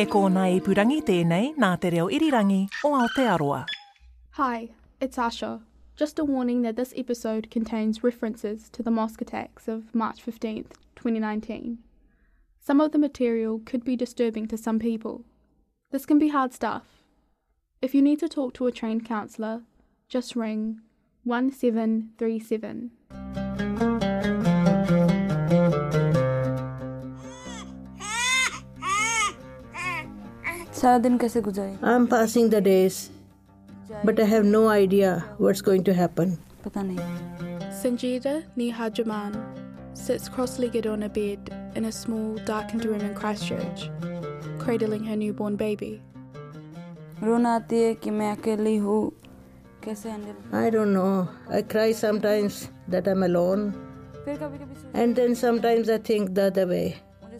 He kōna purangi tēnei nā te reo irirangi o Aotearoa. Hi, it's Asha. Just a warning that this episode contains references to the mosque attacks of March 15th, 2019. Some of the material could be disturbing to some people. This can be hard stuff. If you need to talk to a trained counsellor, just ring 1737. सारा दिन कैसे गुजारे I'm passing the days, but I have no idea what's going to happen. पता नहीं Sanjida Nihajaman sits cross legged on a bed in a small, darkened room in Christchurch, cradling her newborn baby. रोना आती है कि मैं अकेली हूँ कैसे handle I don't know. I cry sometimes that I'm alone, फिर कभी कभी सोच and then sometimes I think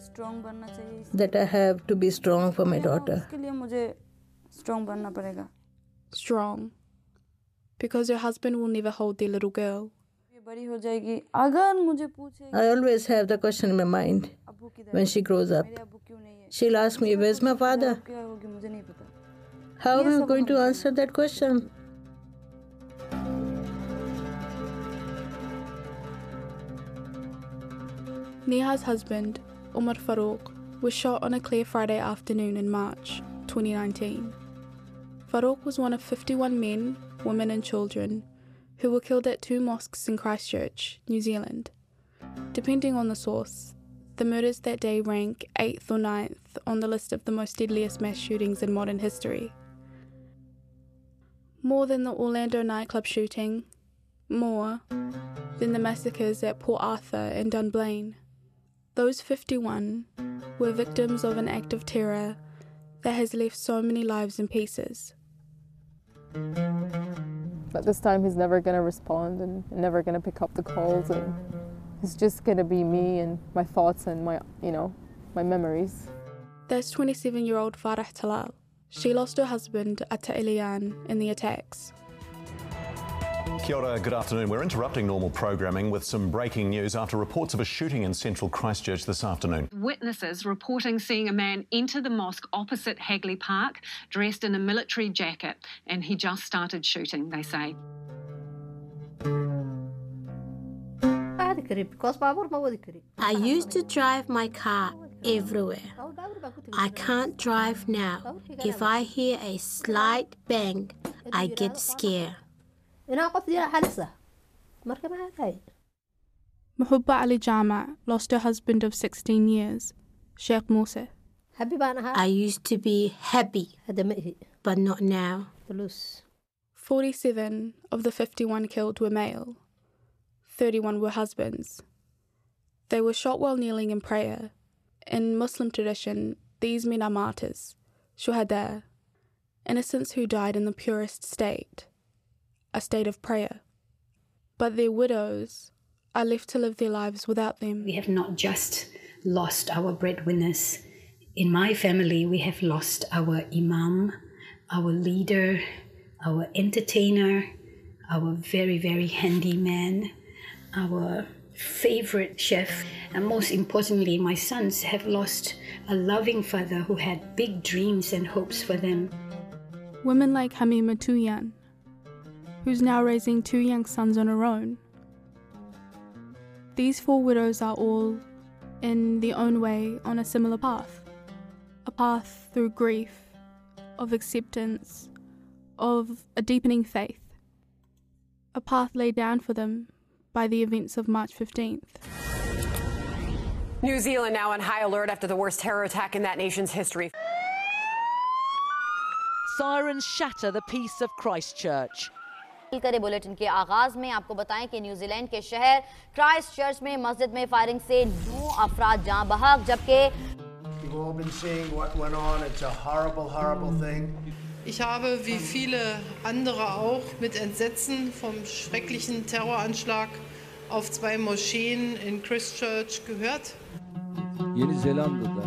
the other way मुझे स्ट्रॉन्ग बनना चाहिए इस- that I have to be strong for my daughter. उसके लिए मुझे स्ट्रॉन्ग बनना पड़ेगा Strong. Because her husband will never hold their little girl. ये बड़ी हो जाएगी अगर मुझे पूछे I always have the question in my mind Abu किधर when she grows up. मेरे अबू क्यों नहीं है She'll ask me, Where's my father? क्या होगी मुझे नहीं पता How am I going to answer that question? Niha's husband, Omar Farouk, was shot on a clear Friday afternoon in March 2019. Farouk was one of 51 men, women, and children who were killed at two mosques in Christchurch, New Zealand. Depending on the source, the murders that day rank 8th or 9th on the list of the most deadliest mass shootings in modern history. More than the Orlando nightclub shooting, more than the massacres at Port Arthur and Dunblane. Those 51 were victims of an act of terror that has left so many lives in pieces. But this time he's never going to respond and never going to pick up the calls and it's just going to be me and my thoughts and my, you know, my memories. That's 27 year old Farah Talal. She lost her husband, Atta Elayyan, in the attacks. Kia ora, good afternoon. We're interrupting normal programming with some breaking news after reports of a shooting in central Christchurch this afternoon. Witnesses reporting seeing a man enter the mosque opposite Hagley Park dressed in a military jacket, and he just started shooting, they say. I used to drive my car everywhere. I can't drive now. If I hear a slight bang, I get scared. Muhubba Ali Jama lost her husband of 16 years, Sheikh Musa. I used to be happy, but not now. 47 of the 51 killed were male, 31 were husbands. They were shot while kneeling in prayer. In Muslim tradition, these men are martyrs, shuhada, innocents who died in the purest state, a state of prayer. But their widows are left to live their lives without them. We have not just lost our breadwinners. In my family, we have lost our imam, our leader, our entertainer, our very, very handy man, our favorite chef, and most importantly, my sons have lost a loving father who had big dreams and hopes for them. Women like Hamima Tuyan, who's now raising two young sons on her own. These four widows are all, in their own way, on a similar path. A path through grief, of acceptance, of a deepening faith. A path laid down for them by the events of March 15th. New Zealand now on high alert after the worst terror attack in that nation's history. Sirens shatter the peace of Christchurch. करे bulletin के आगाज में आपको बताएं कि New Zealand के शहर Christ church में मस्जिद में फायरिंग से नौ अफराद जहां बहक जबकि You've all been seeing what went on. It's a horrible, horrible thing. Ich habe wie viele andere auch mit Entsetzen vom schrecklichen Terroranschlag auf zwei Moscheen in Christchurch gehört. Yeni Zelanda'da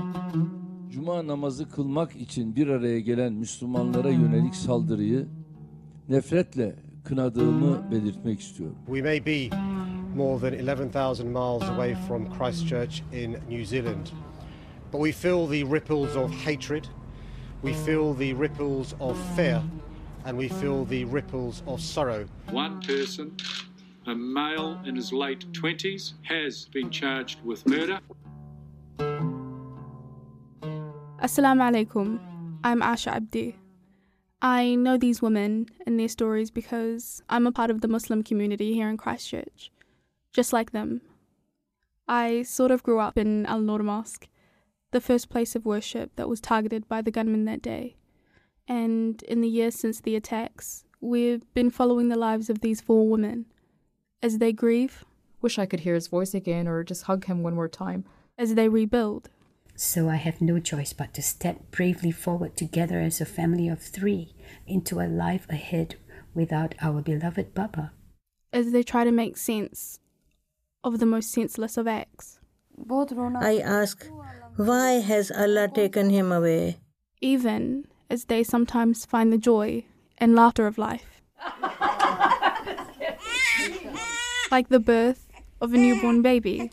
Cuma namazı kılmak için bir araya gelen Müslümanlara yönelik saldırıyı nefretle kınadığımı belirtmek istiyorum. We may be more than 11,000 miles away from Christchurch in New Zealand, but we feel the ripples of hatred, we feel the ripples of fear, and we feel the ripples of sorrow. One person, a male in his late 20s, has been charged with murder. Assalamu alaikum. I'm Asha Abdi. I know these women and their stories because I'm a part of the Muslim community here in Christchurch. Just like them. I sort of grew up in Al Noor Mosque, the first place of worship that was targeted by the gunmen that day. And in the years since the attacks, we've been following the lives of these four women as they grieve, Wish I could hear his voice again or just hug him one more time. as they rebuild, So I have no choice but to step bravely forward together as a family of three into a life ahead without our beloved Baba. as they try to make sense of the most senseless of acts. I ask, why has Allah taken him away? Even as they sometimes find the joy and laughter of life. like the birth of a newborn baby.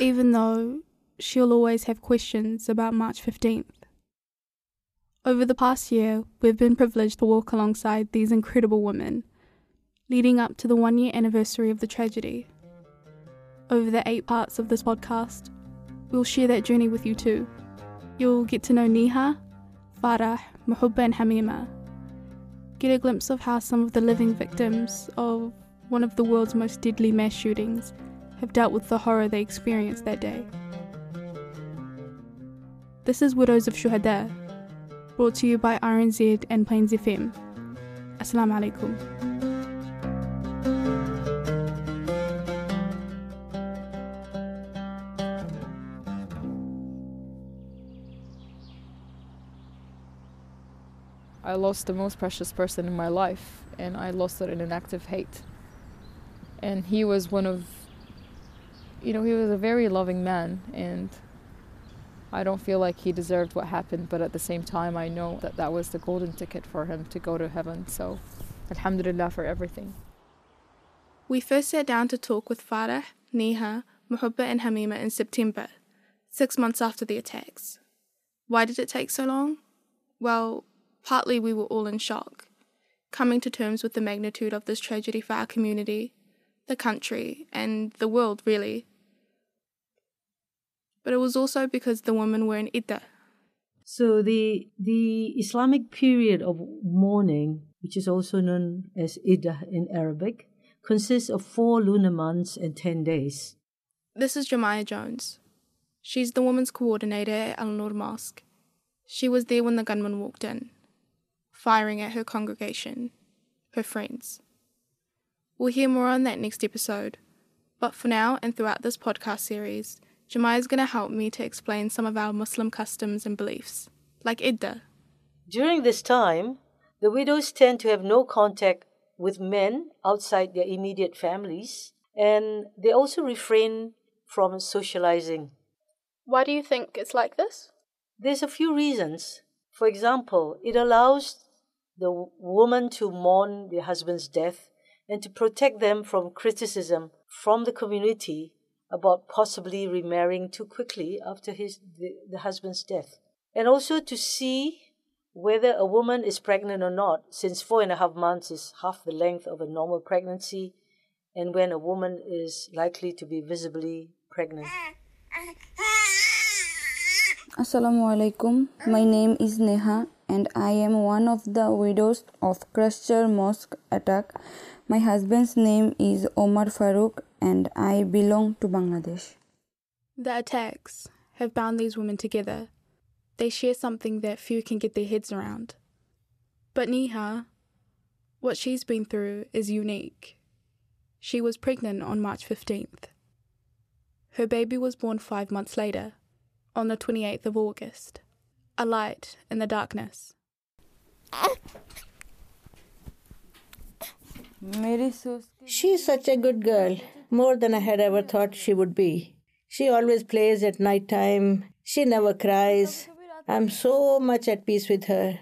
Even though she'll always have questions about March 15th. Over the past year, we've been privileged to walk alongside these incredible women, leading up to the one year anniversary of the tragedy. Over the eight parts of this podcast, we'll share that journey with you too. You'll get to know Niha, Farah, Muhubba, and Hamima. Get a glimpse of how some of the living victims of one of the world's most deadly mass shootings have dealt with the horror they experienced that day. This is Widows of Shuhada, brought to you by RNZ and Plains FM. Assalamu alaikum. I lost the most precious person in my life, and I lost it in an act of hate. And he was one of, you know, he was a very loving man, and I don't feel like he deserved what happened, but at the same time, I know that that was the golden ticket for him to go to heaven. So, Alhamdulillah for everything. We first sat down to talk with Farah, Niha, Muhubba, and Hamima in September, six months after the attacks. Why did it take so long? Well, partly we were all in shock, coming to terms with the magnitude of this tragedy for our community, the country, and the world, really. But it was also because the women were in Iddah. So the the Islamic period of mourning, which is also known as Iddah in Arabic, consists of four lunar months and ten days. This is Jemiah Jones. She's the women's coordinator at Al Noor Mosque. She was there when the gunman walked in, firing at her congregation, her friends. We'll hear more on that next episode, but for now and throughout this podcast series, Jemiah is going to help me to explain some of our Muslim customs and beliefs, like Idda. During this time, the widows tend to have no contact with men outside their immediate families, and they also refrain from socializing. Why do you think it's like this? There's a few reasons. For example, it allows the woman to mourn their husband's death and to protect them from criticism from the community about possibly remarrying too quickly after his the, the husband's death. And also to see whether a woman is pregnant or not, since four and a half months is half the length of a normal pregnancy, and when a woman is likely to be visibly pregnant. Assalamu alaikum. My name is Neha and I am one of the widows of Christchurch Mosque attack. My husband's name is Omar Farouk and I belong to Bangladesh. The attacks have bound these women together. They share something that few can get their heads around But Niha, what she's been through is unique. She was pregnant on March 15th. Her baby was born five months later, on the 28th of August, a light in the darkness. She's such a good girl, more than I had ever thought she would be. She always plays at night time. She never cries. I'm so much at peace with her.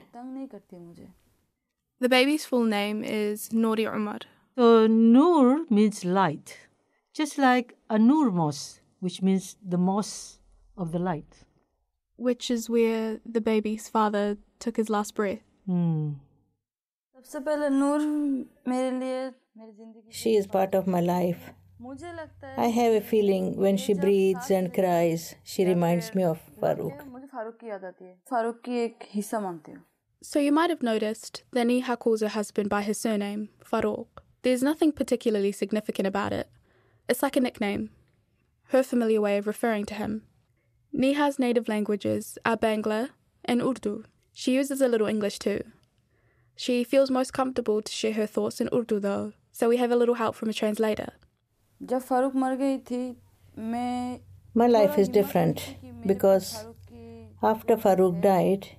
The baby's full name is Nouri Umar. So Nur means light, just like a Nur Mosque, which means the mosque of the light. Which is where the baby's father took his last breath. Hmm. She is part of my life. I have a feeling when she breathes and cries, she reminds me of Farooq. So you might have noticed that Niha calls her husband by his surname, Farooq. There's nothing particularly significant about it. It's like a nickname, her familiar way of referring to him. Niha's native languages are Bangla and Urdu. She uses a little English too. She feels most comfortable to share her thoughts in Urdu though, so we have a little help from a translator. My life is different because after Farooq died,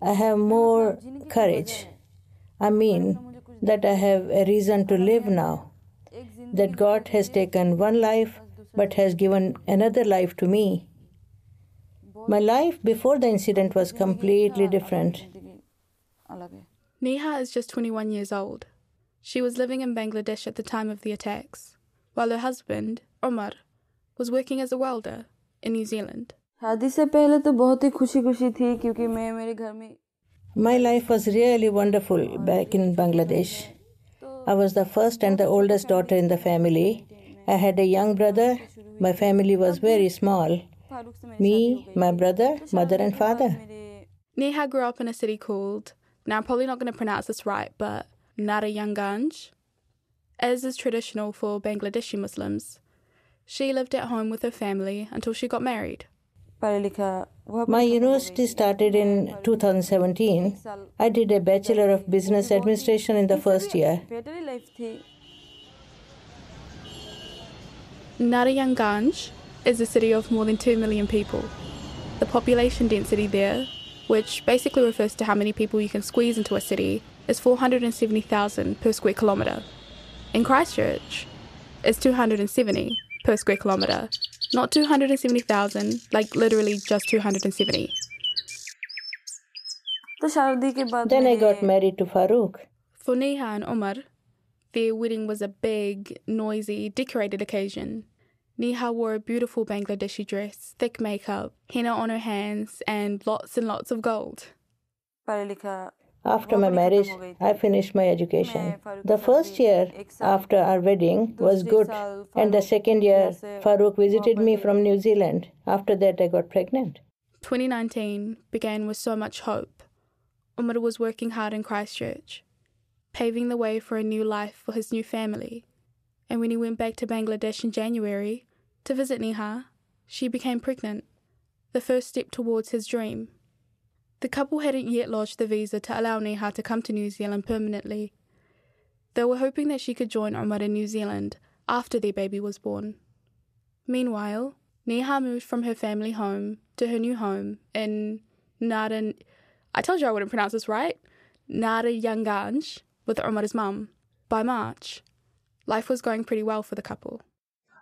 I have more courage. I mean, that I have a reason to live now. That God has taken one life but has given another life to me. My life before the incident was completely different. Niha is just 21 years old. She was living in Bangladesh at the time of the attacks, while her husband, Omar, was working as a welder in New Zealand. My life was really wonderful back in Bangladesh. I was the first and the oldest daughter in the family. I had a young brother. My family was very small. Me, my brother, mother, and father. Neha grew up in a city called, now I'm probably not going to pronounce this right, but Narayanganj, as is traditional for Bangladeshi Muslims. She lived at home with her family until she got married. My university started in 2017. I did a Bachelor of Business Administration in the first year. Narayanganj is a city of more than 2 million people. The population density there, which basically refers to how many people you can squeeze into a city, is 470,000 per square kilometre. In Christchurch, it's 270 per square kilometre, not 270,000, like literally just 270. Then I got married to Farooq. For Niha and Omar, their wedding was a big, noisy, decorated occasion. Niha wore a beautiful Bangladeshi dress, thick makeup, henna on her hands, and lots and lots of gold. After my marriage, I finished my education. The first year after our wedding was good, and the second year, Farooq visited me from New Zealand. After that, I got pregnant. 2019 began with so much hope. Umar was working hard in Christchurch, paving the way for a new life for his new family. And when he went back to Bangladesh in January to visit Niha, she became pregnant, the first step towards his dream. The couple hadn't yet lodged the visa to allow Neha to come to New Zealand permanently. They were hoping that she could join Omar in New Zealand after their baby was born. Meanwhile, Neha moved from her family home to her new home in Naran. I told you I wouldn't pronounce this right. Narayanganj with Omar's mum. By March, life was going pretty well for the couple.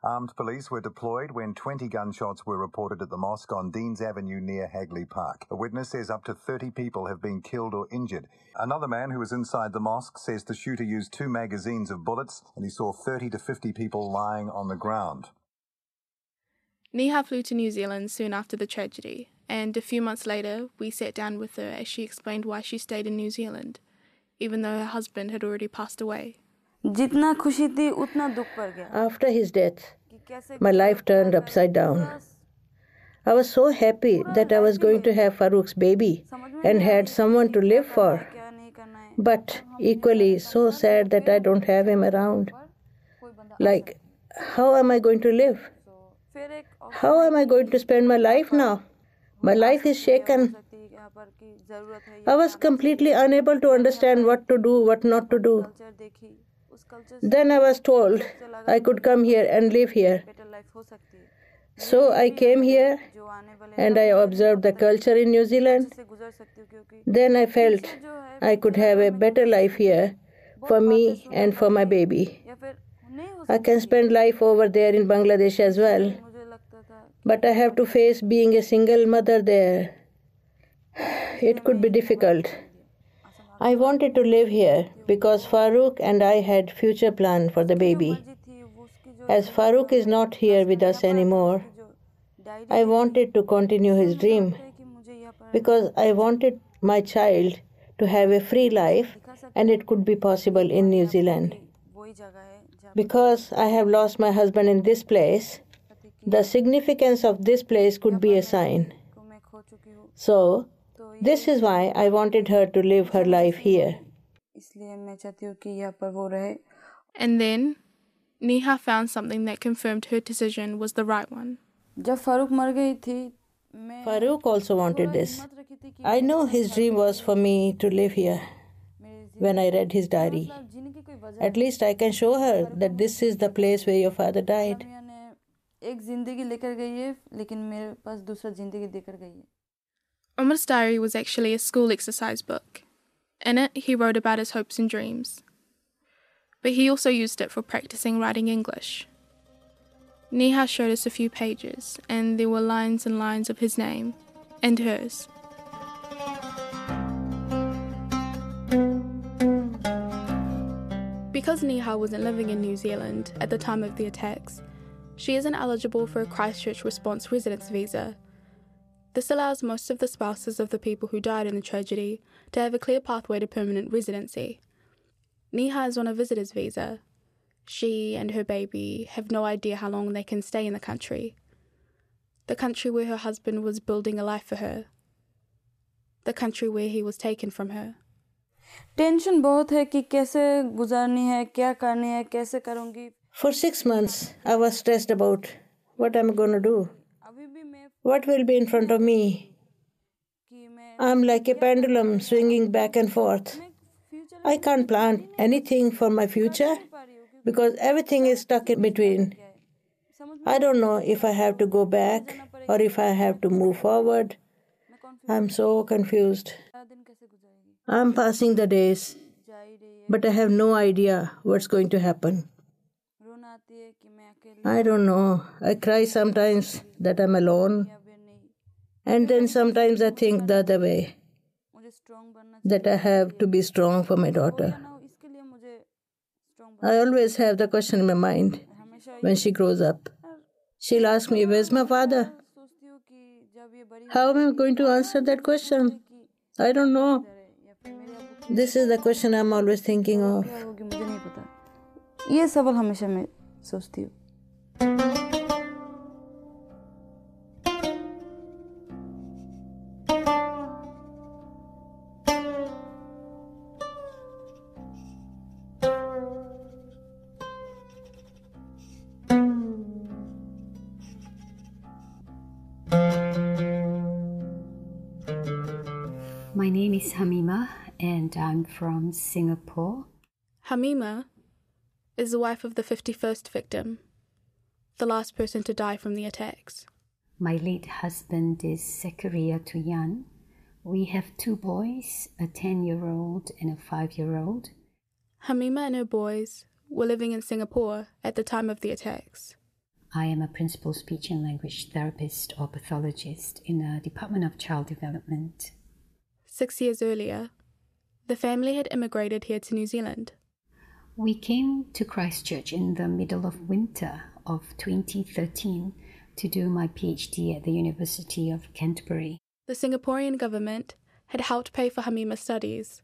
Armed police were deployed when 20 gunshots were reported at the mosque on Deans Avenue near Hagley Park. A witness says up to 30 people have been killed or injured. Another man who was inside the mosque says the shooter used two magazines of bullets and he saw 30 to 50 people lying on the ground. Niha flew to New Zealand soon after the tragedy, and a few months later, we sat down with her as she explained why she stayed in New Zealand, even though her husband had already passed away. After his death, my life turned upside down. I was so happy that I was going to have Farooq's baby and had someone to live for. But equally so sad that I don't have him around. Like, how am I going to live? How am I going to spend my life now? My life is shaken. I was completely unable to understand what to do, what not to do. Then I was told I could come here and live here. So I came here and I observed the culture in New Zealand. Then I felt I could have a better life here for me and for my baby. I can spend life over there in Bangladesh as well. But I have to face being a single mother there. It could be difficult. I wanted to live here because Farooq and I had future plan for the baby. As Farooq is not here with us anymore, I wanted to continue his dream because I wanted my child to have a free life and it could be possible in New Zealand. Because I have lost my husband in this place, the significance of this place could be a sign. So, this is why I wanted her to live her life here. And then, Neha found something that confirmed her decision was the right one. Farooq also wanted this. I know his dream was for me to live here when I read his diary. At least I can show her that this is the place where your father died. Omar's diary was actually a school exercise book. In it, he wrote about his hopes and dreams. But he also used it for practicing writing English. Neha showed us a few pages, and there were lines and lines of his name and hers. Because Neha wasn't living in New Zealand at the time of the attacks, she isn't eligible for a Christchurch Response Residence Visa. This allows most of the spouses of the people who died in the tragedy to have a clear pathway to permanent residency. Neha is on a visitor's visa. She and her baby have no idea how long they can stay in the country. The country where her husband was building a life for her. The country where he was taken from her. Tension बहुत है कि कैसे गुजारनी है क्या करनी है कैसे करूंगी For six months, I was stressed about what I'm going to do. what will be in front of me? I'm like a pendulum swinging back and forth. I can't plan anything for my future because everything is stuck in between. I don't know if I have to go back or if I have to move forward. I'm so confused. I'm passing the days, but I have no idea what's going to happen. I don't know. I cry sometimes that I'm alone, and then sometimes I think the other way that I have to be strong for my daughter. I always have the question in my mind when she grows up. She'll ask me, Where's my father? How am I going to answer that question? I don't know. This is the question I'm always thinking of. ये सवाल हमेशा मैं सोचती हूँ my name is Hamima and I'm from Singapore. Hamima is the wife of the 51st victim, the last person to die from the attacks. My late husband is Zakaria Tuyan. We have two boys, a 10 year old and a 5 year old. Hamima and her boys were living in Singapore at the time of the attacks. I am a principal speech and language therapist or pathologist in the Department of Child Development. Six years earlier, the family had immigrated here to New Zealand. We came to Christchurch in the middle of winter of 2013 to do my PhD at the University of Canterbury. The Singaporean government had helped pay for Hamima's studies,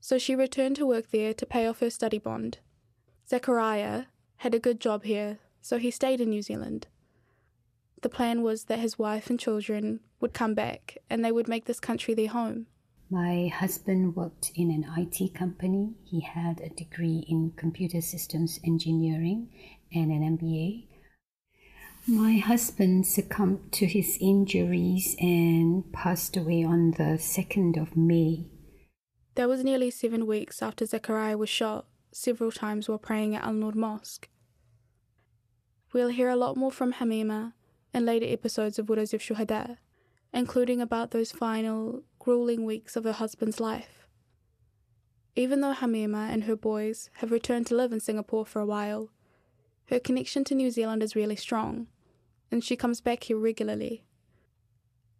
so she returned to work there to pay off her study bond. Zechariah had a good job here, so he stayed in New Zealand. The plan was that his wife and children would come back and they would make this country their home. My husband worked in an IT company. He had a degree in computer systems engineering and an MBA. My husband succumbed to his injuries and passed away on the 2nd of May. That was nearly seven weeks after Zechariah was shot several times while praying at Al Nur Mosque. We'll hear a lot more from Hamima in later episodes of Widows of Shuhada, including about those final, grueling weeks of her husband's life. Even though Hamima and her boys have returned to live in Singapore for a while, her connection to New Zealand is really strong, and she comes back here regularly.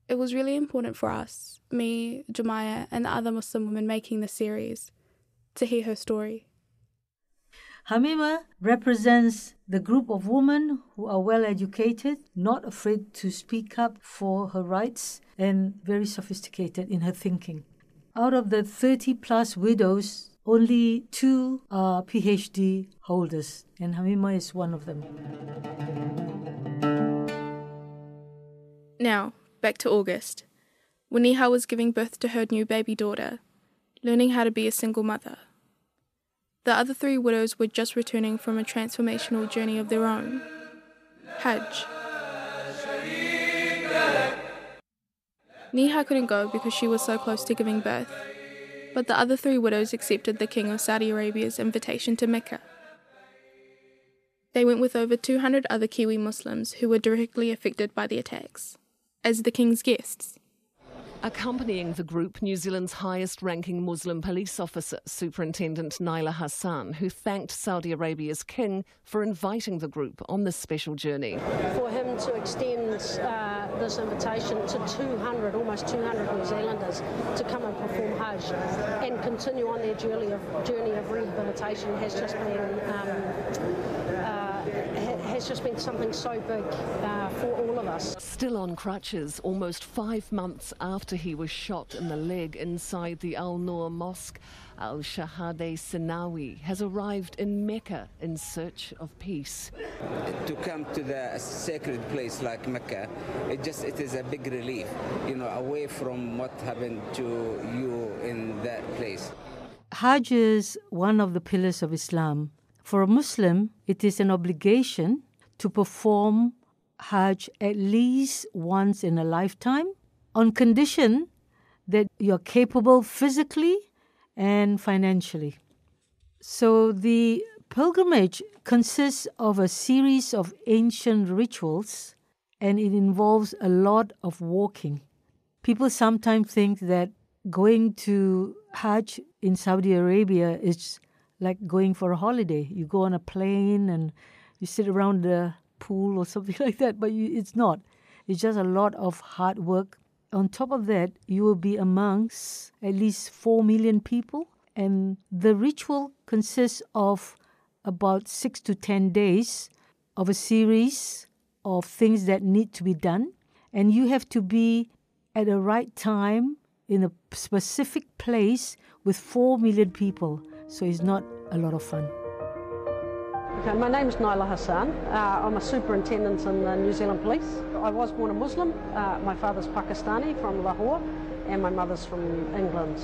It was really important for us, me, Jumaya, and the other Muslim women making the series, to hear her story. Hamima represents the group of women who are well educated, not afraid to speak up for her rights, and very sophisticated in her thinking. Out of the 30 plus widows, only two are PhD holders, and Hamima is one of them. Now, back to August, when Neha was giving birth to her new baby daughter, learning how to be a single mother. The other three widows were just returning from a transformational journey of their own Hajj. Neha couldn't go because she was so close to giving birth, but the other three widows accepted the King of Saudi Arabia's invitation to Mecca. They went with over 200 other Kiwi Muslims who were directly affected by the attacks, as the King's guests. Accompanying the group, New Zealand's highest ranking Muslim police officer, Superintendent Naila Hassan, who thanked Saudi Arabia's king for inviting the group on this special journey. For him to extend uh, this invitation to 200, almost 200 New Zealanders to come and perform Hajj and continue on their journey of, journey of rehabilitation has just been. Um, has just been something so big uh, for all of us. Still on crutches, almost five months after he was shot in the leg inside the Al Noor Mosque, Al Shahade Sinawi has arrived in Mecca in search of peace. To come to the sacred place like Mecca, it just it is a big relief, you know, away from what happened to you in that place. Hajj is one of the pillars of Islam. For a Muslim, it is an obligation to perform Hajj at least once in a lifetime on condition that you're capable physically and financially. So the pilgrimage consists of a series of ancient rituals and it involves a lot of walking. People sometimes think that going to Hajj in Saudi Arabia is like going for a holiday. You go on a plane and you sit around the pool or something like that, but you, it's not. It's just a lot of hard work. On top of that, you will be amongst at least 4 million people, and the ritual consists of about 6 to 10 days of a series of things that need to be done, and you have to be at the right time in a specific place with 4 million people. So it's not a lot of fun. Okay, my name is Naila Hassan. Uh, I'm a superintendent in the New Zealand Police. I was born a Muslim. Uh, my father's Pakistani from Lahore, and my mother's from England.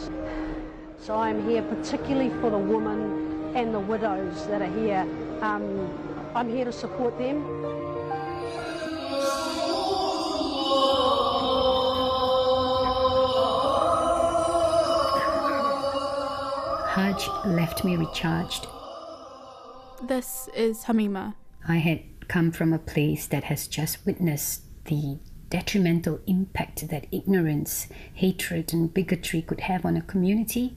So I'm here particularly for the women and the widows that are here. Um, I'm here to support them. Hajj left me recharged. This is Hamima. I had come from a place that has just witnessed the detrimental impact that ignorance, hatred, and bigotry could have on a community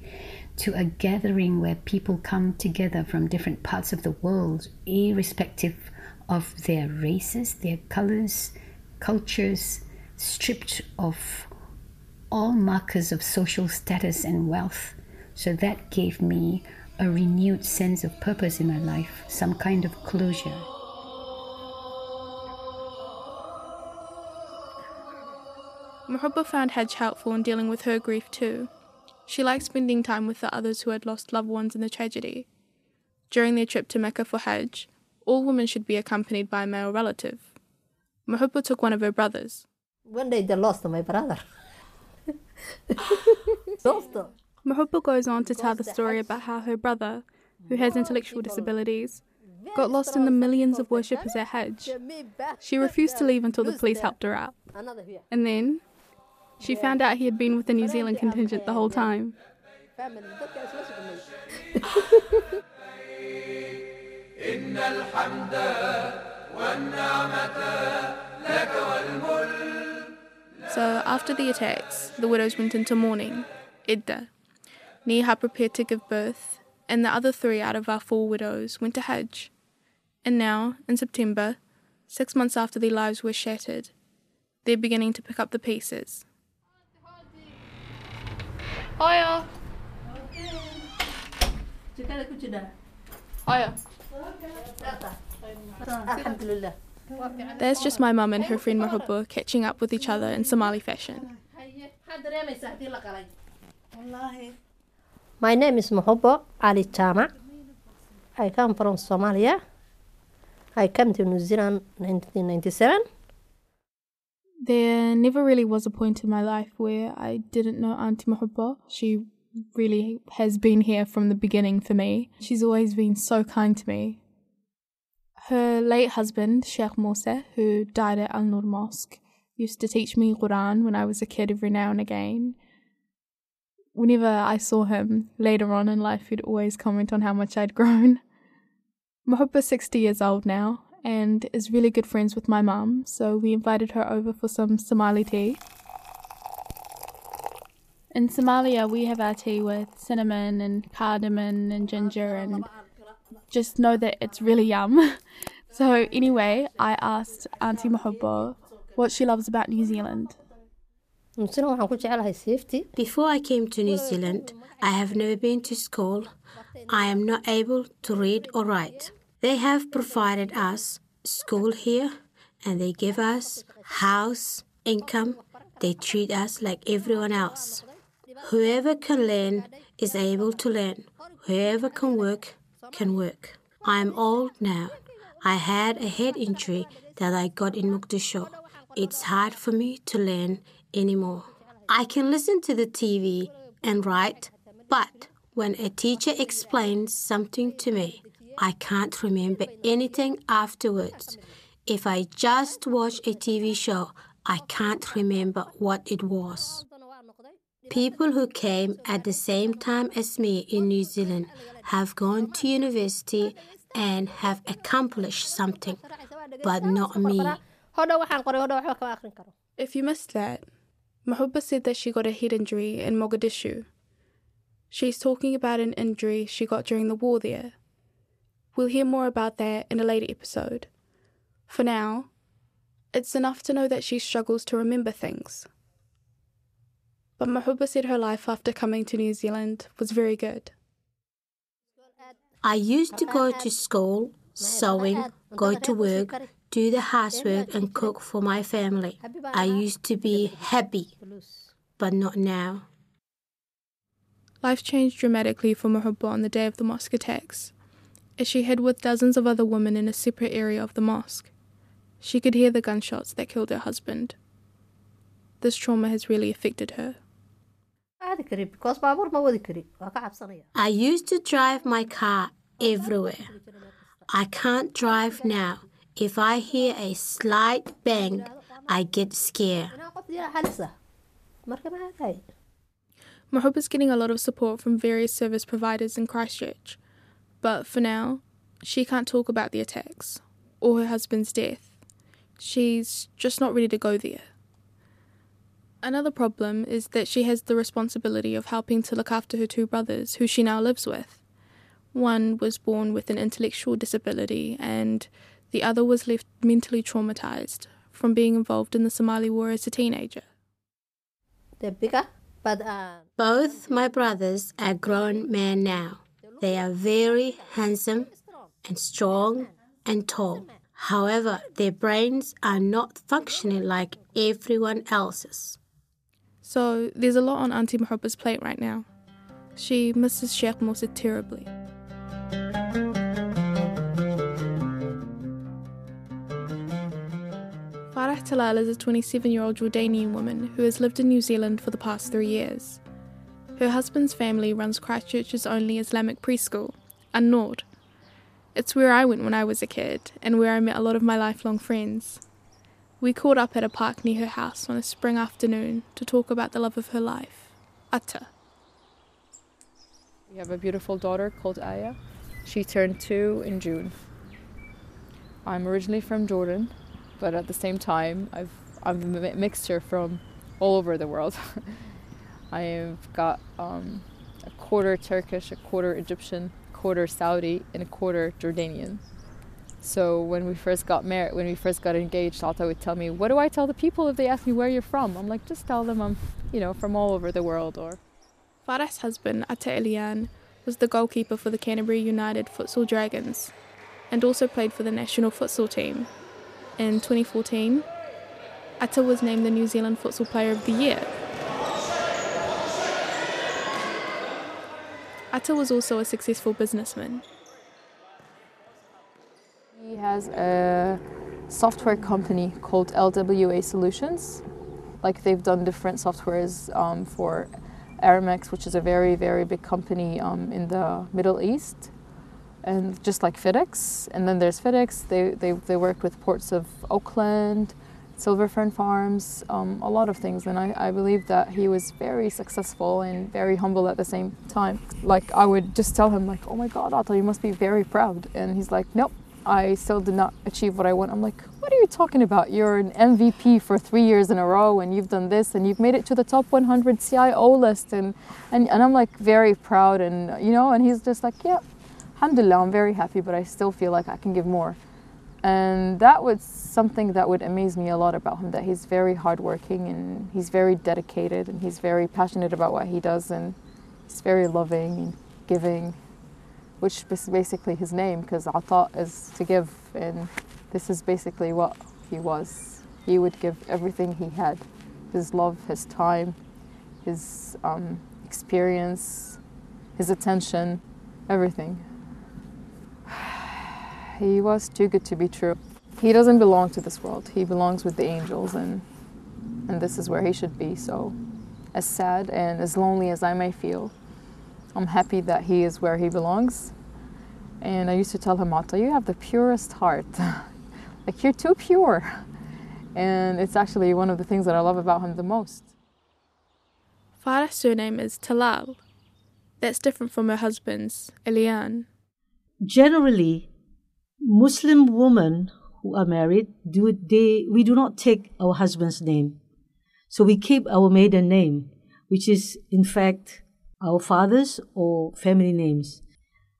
to a gathering where people come together from different parts of the world, irrespective of their races, their colors, cultures, stripped of all markers of social status and wealth. So that gave me a renewed sense of purpose in my life, some kind of closure. Muhibba found Hajj helpful in dealing with her grief too. She liked spending time with the others who had lost loved ones in the tragedy. During their trip to Mecca for Hajj, all women should be accompanied by a male relative. Muhibba took one of her brothers. One day they lost my brother. lost him. Muhibba goes on to tell the story about how her brother, who has intellectual disabilities, got lost in the millions of worshippers at Hajj. She refused to leave until the police helped her out. And then she found out he had been with the New Zealand contingent the whole time. So after the attacks, the widows went into mourning, Idda. Niha prepared to give birth, and the other three out of our four widows went to Hajj. And now, in September, six months after their lives were shattered, they're beginning to pick up the pieces. Hiya. Hiya. There's just my mum and her friend Mahubba catching up with each other in Somali fashion. My name is Muhobbo Ali Jama. I come from Somalia. I came to New Zealand in 1997. There never really was a point in my life where I didn't know Auntie Mahubba. She really has been here from the beginning for me. She's always been so kind to me. Her late husband, Sheikh Musa, who died at Al Nur Mosque, used to teach me Quran when I was a kid every now and again. Whenever I saw him later on in life, he'd always comment on how much I'd grown. Mahubba's 60 years old now and is really good friends with my mum, so we invited her over for some Somali tea. In Somalia, we have our tea with cinnamon and cardamom and ginger, and just know that it's really yum. So, anyway, I asked Auntie Mahubba what she loves about New Zealand. Before I came to New Zealand, I have never been to school. I am not able to read or write. They have provided us school here and they give us house, income. They treat us like everyone else. Whoever can learn is able to learn. Whoever can work can work. I am old now. I had a head injury that I got in Mogadishu. It's hard for me to learn anymore. I can listen to the TV and write, but when a teacher explains something to me, I can't remember anything afterwards. If I just watch a TV show, I can't remember what it was. People who came at the same time as me in New Zealand have gone to university and have accomplished something, but not me. If you missed that, Mahubba said that she got a head injury in Mogadishu. She's talking about an injury she got during the war there. We'll hear more about that in a later episode. For now, it's enough to know that she struggles to remember things. But Mahuba said her life after coming to New Zealand was very good. I used to go to school, sewing, go to work, do the housework, and cook for my family. I used to be happy, but not now. Life changed dramatically for Mahubba on the day of the mosque attacks, as she hid with dozens of other women in a separate area of the mosque. She could hear the gunshots that killed her husband. This trauma has really affected her. I used to drive my car everywhere. I can't drive now. If I hear a slight bang, I get scared. Mahubba's getting a lot of support from various service providers in Christchurch, but for now, she can't talk about the attacks or her husband's death. She's just not ready to go there. Another problem is that she has the responsibility of helping to look after her two brothers, who she now lives with. One was born with an intellectual disability, and the other was left mentally traumatized from being involved in the Somali war as a teenager. They're bigger, but uh, Both my brothers are grown men now. They are very handsome and strong and tall. However, their brains are not functioning like everyone else's. So there's a lot on Auntie Mahubba's plate right now. She misses Sheikh Musa terribly. Farah Talal is a 27 year old Jordanian woman who has lived in New Zealand for the past three years. Her husband's family runs Christchurch's only Islamic preschool, An Noor. It's where I went when I was a kid and where I met a lot of my lifelong friends. We caught up at a park near her house on a spring afternoon to talk about the love of her life, Atta. We have a beautiful daughter called Aya. She turned two in June. I'm originally from Jordan, but at the same time, I've, I'm a mixture from all over the world. I've got um, a quarter Turkish, a quarter Egyptian, quarter Saudi, and a quarter Jordanian. So when we first got married, when we first got engaged, Atta would tell me, "What do I tell the people if they ask me where you're from?" I'm like, "Just tell them I'm, you know, from all over the world." Or Farah's husband, Atta Elayyan, was the goalkeeper for the Canterbury United Futsal Dragons and also played for the national futsal team. In 2014, Atta was named the New Zealand Futsal Player of the Year. Atta was also a successful businessman. He has a software company called LWA Solutions. Like they've done different softwares um, for Aramex, which is a very, very big company um, in the Middle East, and just like FedEx. And then there's FedEx. They they they worked with ports of Auckland, Silver Fern Farms, um, a lot of things. And I, I believe that he was very successful and very humble at the same time. Like I would just tell him like, "Oh my God, Atta, you must be very proud." And he's like, "Nope." I still did not achieve what I want. I'm like, what are you talking about? You're an MVP for three years in a row and you've done this and you've made it to the top 100 CIO list. And, and, and I'm like very proud and, you know, and he's just like, yeah, alhamdulillah, I'm very happy, but I still feel like I can give more. And that was something that would amaze me a lot about him, that he's very hardworking and he's very dedicated and he's very passionate about what he does and he's very loving and giving which is basically his name because Ata is to give, and this is basically what he was. He would give everything he had his love, his time, his um, experience, his attention, everything. He was too good to be true. He doesn't belong to this world. He belongs with the angels, and, and this is where he should be. So, as sad and as lonely as I may feel, I'm happy that he is where he belongs. And I used to tell him, Atta, you have the purest heart. like, you're too pure. And it's actually one of the things that I love about him the most. Farah's surname is Talal. That's different from her husband's, Elayyan. Generally, Muslim women who are married, do they, we do not take our husband's name. So we keep our maiden name, which is in fact our father's or family names.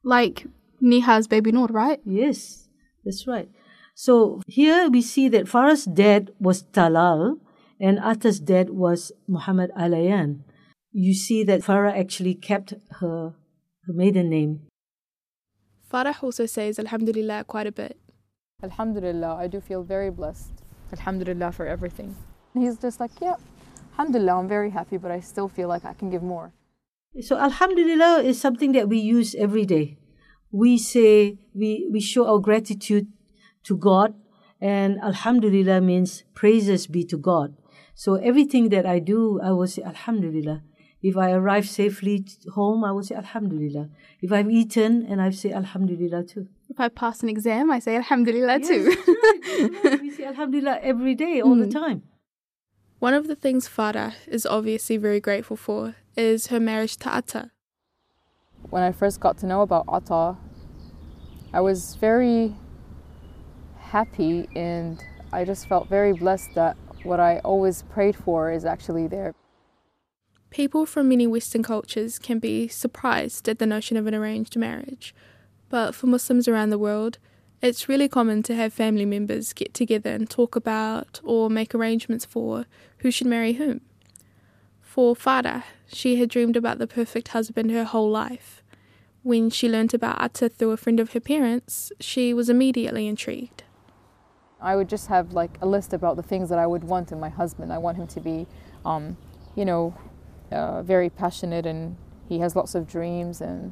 Like Neha's baby Noor, right? Yes, that's right. So here we see that Farah's dad was Talal and Atta's dad was Muhammad Alayan. You see that Farah actually kept her, her maiden name. Farah also says Alhamdulillah quite a bit. Alhamdulillah, I do feel very blessed. Alhamdulillah for everything. He's just like, yeah, Alhamdulillah, I'm very happy, but I still feel like I can give more. So Alhamdulillah is something that we use every day. We say, we, we show our gratitude to God, and Alhamdulillah means praises be to God. So everything that I do, I will say Alhamdulillah. If I arrive safely home, I will say Alhamdulillah. If I've eaten, and I say Alhamdulillah too. If I pass an exam, I say Alhamdulillah Yes, too. right. we say Alhamdulillah every day, all the Mm. time. One of the things Farah is obviously very grateful for is her marriage to Atta. When I first got to know about Atta, I was very happy and I just felt very blessed that what I always prayed for is actually there. People from many Western cultures can be surprised at the notion of an arranged marriage, but for Muslims around the world, it's really common to have family members get together and talk about or make arrangements for who should marry whom. For Farah, she had dreamed about the perfect husband her whole life. When she learnt about Atta through a friend of her parents, she was immediately intrigued. I would just have like a list about the things that I would want in my husband. I want him to be, um, you know, uh, very passionate and he has lots of dreams and,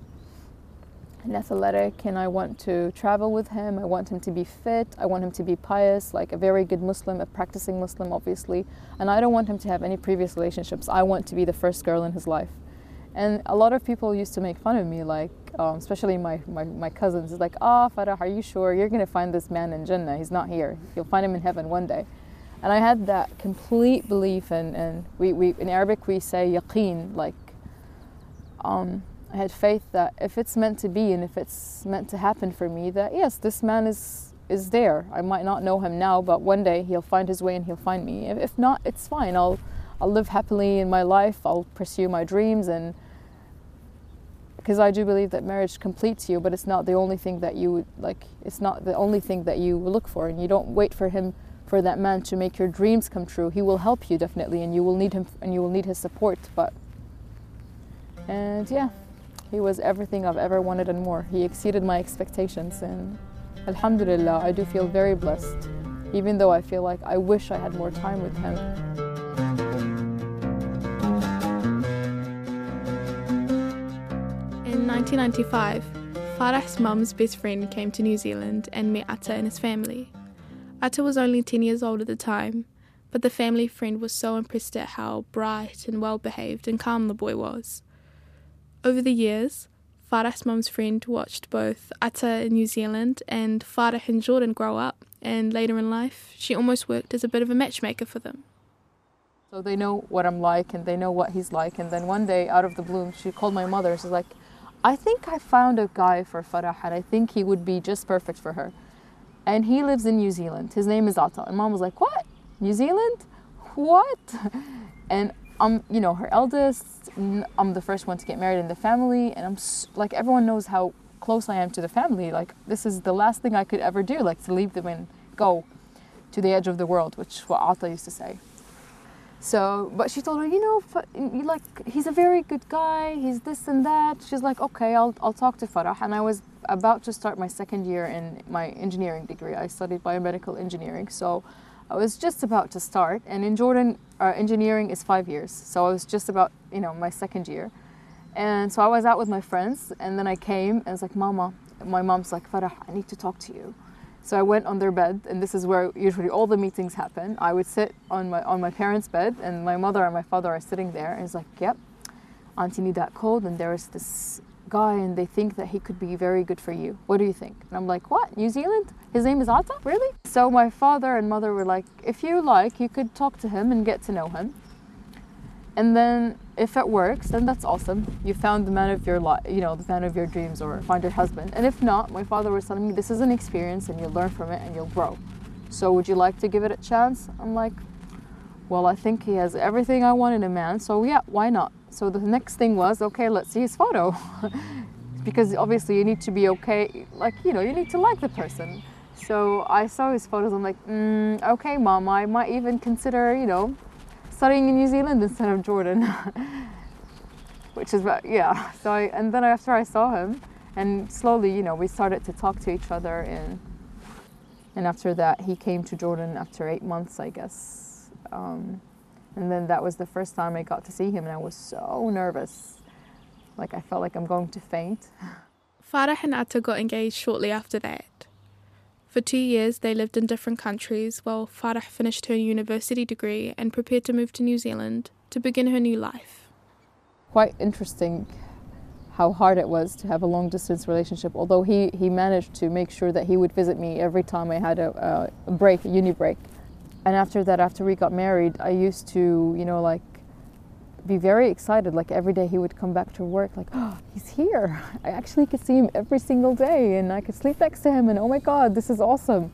and athletic. And I want to travel with him. I want him to be fit. I want him to be pious, like a very good Muslim, a practicing Muslim, obviously. And I don't want him to have any previous relationships. I want to be the first girl in his life. And a lot of people used to make fun of me, like, um, especially my, my, my cousins. It's like, ah, oh, Farah, are you sure? You're going to find this man in Jannah. He's not here. You'll find him in heaven one day. And I had that complete belief, and, and we, we, in Arabic we say yaqeen, like, um, I had faith that if it's meant to be and if it's meant to happen for me, that yes, this man is is there. I might not know him now, but one day he'll find his way and he'll find me. If, if not, it's fine. I'll I'll live happily in my life. I'll pursue my dreams and because I do believe that marriage completes you, but it's not the only thing that you like. It's not the only thing that you look for, and you don't wait for him, for that man to make your dreams come true. He will help you definitely, and you will need him, and you will need his support. But and yeah, he was everything I've ever wanted and more. He exceeded my expectations, and Alhamdulillah, I do feel very blessed, even though I feel like I wish I had more time with him. In 1995, Farah's mum's best friend came to New Zealand and met Atta and his family. Atta was only 10 years old at the time, but the family friend was so impressed at how bright and well behaved and calm the boy was. Over the years, Farah's mum's friend watched both Atta in New Zealand and Farah in Jordan grow up, and later in life, she almost worked as a bit of a matchmaker for them. So they know what I'm like and they know what he's like. And then one day, out of the blue, she called my mother. She's like, I think I found a guy for Farah and I think he would be just perfect for her. And he lives in New Zealand. His name is Atta. And mom was like, What? New Zealand? What? And I'm, you know, her eldest. I'm the first one to get married in the family. And I'm like, everyone knows how close I am to the family. Like, this is the last thing I could ever do, like to leave them and go to the edge of the world, which what Atta used to say. So, but she told her, you know, like he's a very good guy. He's this and that. She's like, okay, I'll I'll talk to Farah. And I was about to start my second year in my engineering degree. I studied biomedical engineering, so I was just about to start. And in Jordan, uh, engineering is five years, so I was just about, you know, my second year. And so I was out with my friends, and then I came and was like, Mama, my mom's like, Farah, I need to talk to you. So I went on their bed, and this is where usually all the meetings happen. I would sit on my on my parents' bed, and my mother and my father are sitting there, and it's like, "Yep, Auntie need that cold, and there is this guy, and they think that he could be very good for you. What do you think?" And I'm like, "What? New Zealand? His name is Atta? Really?" So my father and mother were like, "If you like, you could talk to him and get to know him." And then if it works, then that's awesome. You found the man of your life, you know, the man of your dreams, or find your husband. And if not, my father was telling me this is an experience, and you'll learn from it, and you'll grow. So would you like to give it a chance? I'm like, well, I think he has everything I want in a man, so yeah, why not? So the next thing was, okay, let's see his photo, because obviously you need to be okay, like you know, you need to like the person. So I saw his photos. I'm like, mm, okay, mom, I might even consider, you know, studying in New Zealand instead of Jordan, which is yeah. So I, and then after I saw him, and slowly, you know, we started to talk to each other, and and after that, he came to Jordan after eight months, I guess. Um, and then that was the first time I got to see him, and I was so nervous, like I felt like I'm going to faint. Farah and Atta got engaged shortly after that. For two years, they lived in different countries while Farah finished her university degree and prepared to move to New Zealand to begin her new life. Quite interesting how hard it was to have a long distance relationship, although he, he managed to make sure that he would visit me every time I had a, a break, a uni break. And after that, after we got married, I used to, you know, like be very excited. Like every day he would come back to work, like, oh, he's here. I actually could see him every single day and I could sleep next to him and oh my God, this is awesome.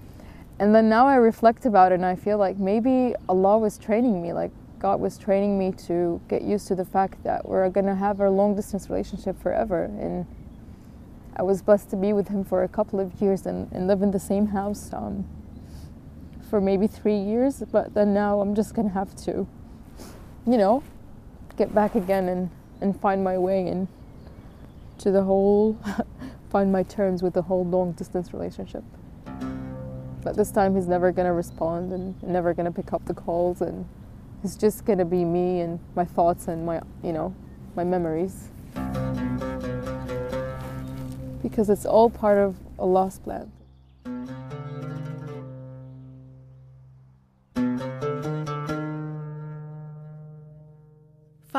And then now I reflect about it and I feel like maybe Allah was training me, like God was training me to get used to the fact that we're gonna have a long distance relationship forever. And I was blessed to be with him for a couple of years and, and live in the same house um, for maybe three years. But then now I'm just gonna have to, you know, get back again and, and find my way in to the whole find my terms with the whole long distance relationship. But this time he's never gonna respond and never gonna pick up the calls and it's just gonna be me and my thoughts and my you know, my memories. Because it's all part of Allah's plan.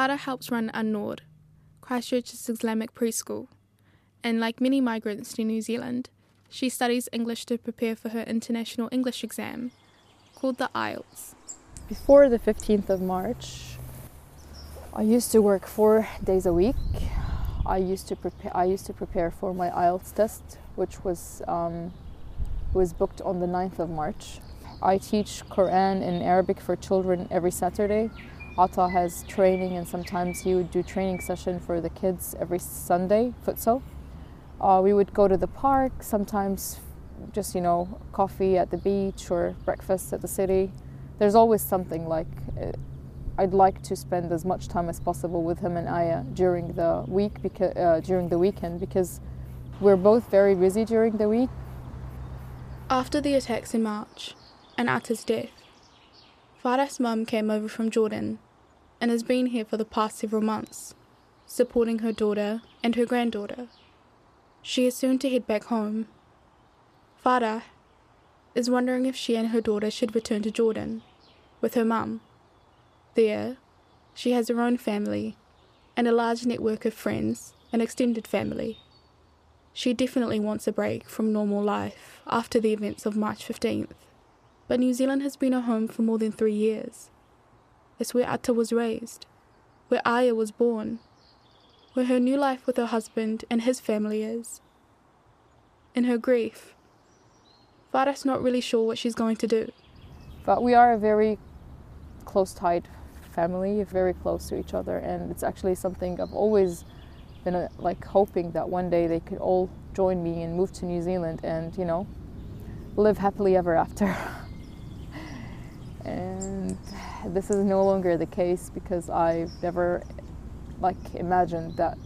Farah helps run An-Noor, Christchurch's Islamic preschool, and like many migrants to New Zealand, she studies English to prepare for her international English exam, called the IELTS. Before the 15th of March, I used to work four days a week. I used to prepare. I used to prepare for my IELTS test, which was um, was booked on the 9th of March. I teach Quran and Arabic for children every Saturday. Atta has training, and sometimes he would do training session for the kids every Sunday, futsal. Uh, we would go to the park, sometimes just, you know, coffee at the beach or breakfast at the city. There's always something like uh, I'd like to spend as much time as possible with him and Aya during the week because uh, during the weekend because we're both very busy during the week. After the attacks in March and Atta's death, Farah's mum came over from Jordan and has been here for the past several months, supporting her daughter and her granddaughter. She is soon to head back home. Farah is wondering if she and her daughter should return to Jordan with her mum. There, she has her own family and a large network of friends and extended family. She definitely wants a break from normal life after the events of March 15th. But New Zealand has been her home for more than three years. It's where Atta was raised, where Aya was born, where her new life with her husband and his family is. In her grief, Farah's not really sure what she's going to do. But we are a very close tied family, very close to each other, and it's actually something I've always been uh, like hoping that one day they could all join me and move to New Zealand and you know live happily ever after. and this is no longer the case because I've never like imagined that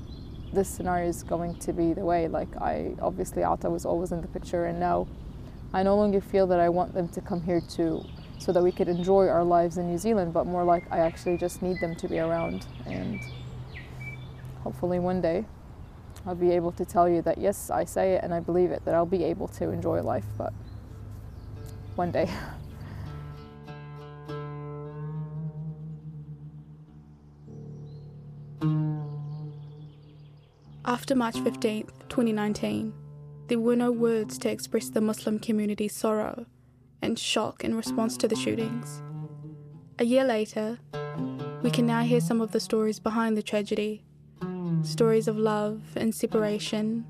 this scenario is going to be the way. Like I obviously Atta was always in the picture and now I no longer feel that I want them to come here to so that we could enjoy our lives in New Zealand, but more like I actually just need them to be around and hopefully one day I'll be able to tell you that yes, I say it and I believe it, that I'll be able to enjoy life, but one day. After March 15, 2019, there were no words to express the Muslim community's sorrow and shock in response to the shootings. A year later, we can now hear some of the stories behind the tragedy stories of love and separation,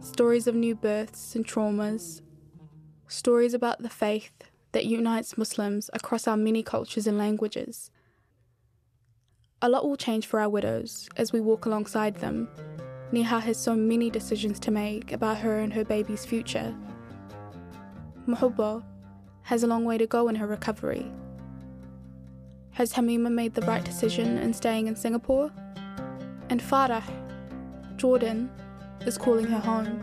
stories of new births and traumas, stories about the faith that unites Muslims across our many cultures and languages. A lot will change for our widows as we walk alongside them. Neha has so many decisions to make about her and her baby's future. Muhubba has a long way to go in her recovery. Has Hamima made the right decision in staying in Singapore? And Farah, Jordan, is calling her home.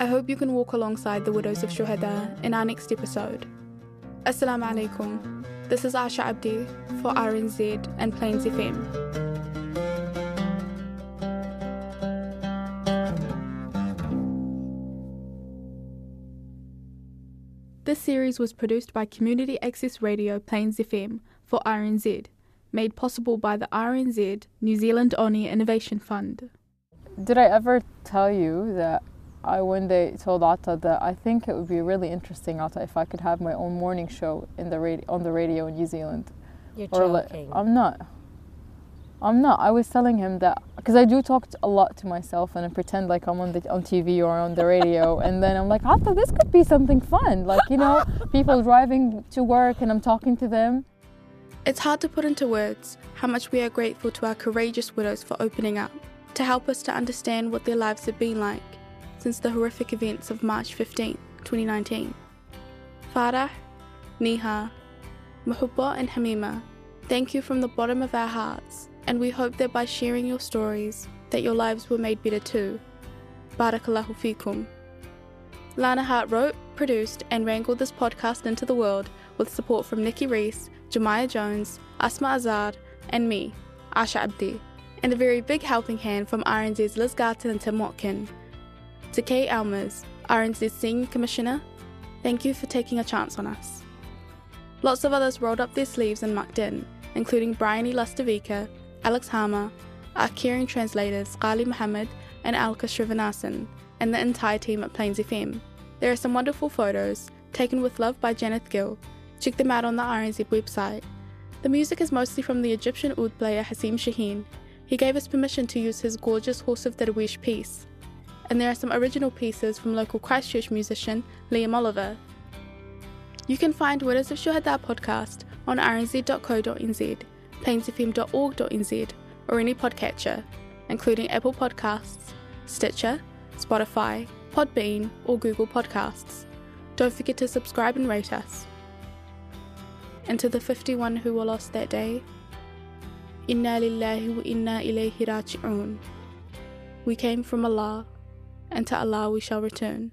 I hope you can walk alongside the widows of Shuhada in our next episode. Assalamu alaikum. This is Asha Abdi for RNZ and Plains FM. This series was produced by Community Access Radio Plains FM for RNZ, made possible by the RNZ New Zealand On Air Innovation Fund. Did I ever tell you that I one day told Atta that I think it would be really interesting, Atta, if I could have my own morning show in the radio, on the radio in New Zealand? You're or joking. I'm not. I'm not. I was telling him that because I do talk a lot to myself and I pretend like I'm on the on TV or on the radio, and then I'm like, I thought this could be something fun. Like you know, people driving to work and I'm talking to them. It's hard to put into words how much we are grateful to our courageous widows for opening up, to help us to understand what their lives have been like since the horrific events of March 15, 2019. Farah, Neha, Muhubba, and Hamima, thank you from the bottom of our hearts, and we hope that by sharing your stories, that your lives were made better too. Barakallahu fikum. Lana Hart wrote, produced, and wrangled this podcast into the world with support from Nikki Reese, Jemiah Jones, Asma Azad and me, Asha Abdi, and a very big helping hand from RNZ's Liz Garton and Tim Watkin. To Kay Ellmers, RNZ's Senior Commissioner, thank you for taking a chance on us. Lots of others rolled up their sleeves and mucked in, including Bryony Lustovica, Alex Harmer, our caring translators Ghali Muhammad and Alka Srinivasan, and the entire team at Plains FM. There are some wonderful photos taken with love by Janet Gill. Check them out on the RNZ website. The music is mostly from the Egyptian oud player Hazem Shaheen. He gave us permission to use his gorgeous Horse of Darwish piece. And there are some original pieces from local Christchurch musician Liam Oliver. You can find Widows of Shuhada podcast on rnz.co.nz, plainsfm.org.nz, or any podcatcher, including Apple Podcasts, Stitcher, Spotify, Podbean, or Google Podcasts. Don't forget to subscribe and rate us. And to the 51 who were lost that day, Inna lillahi wa inna ilayhi raji'un. We came from Allah, and to Allah we shall return.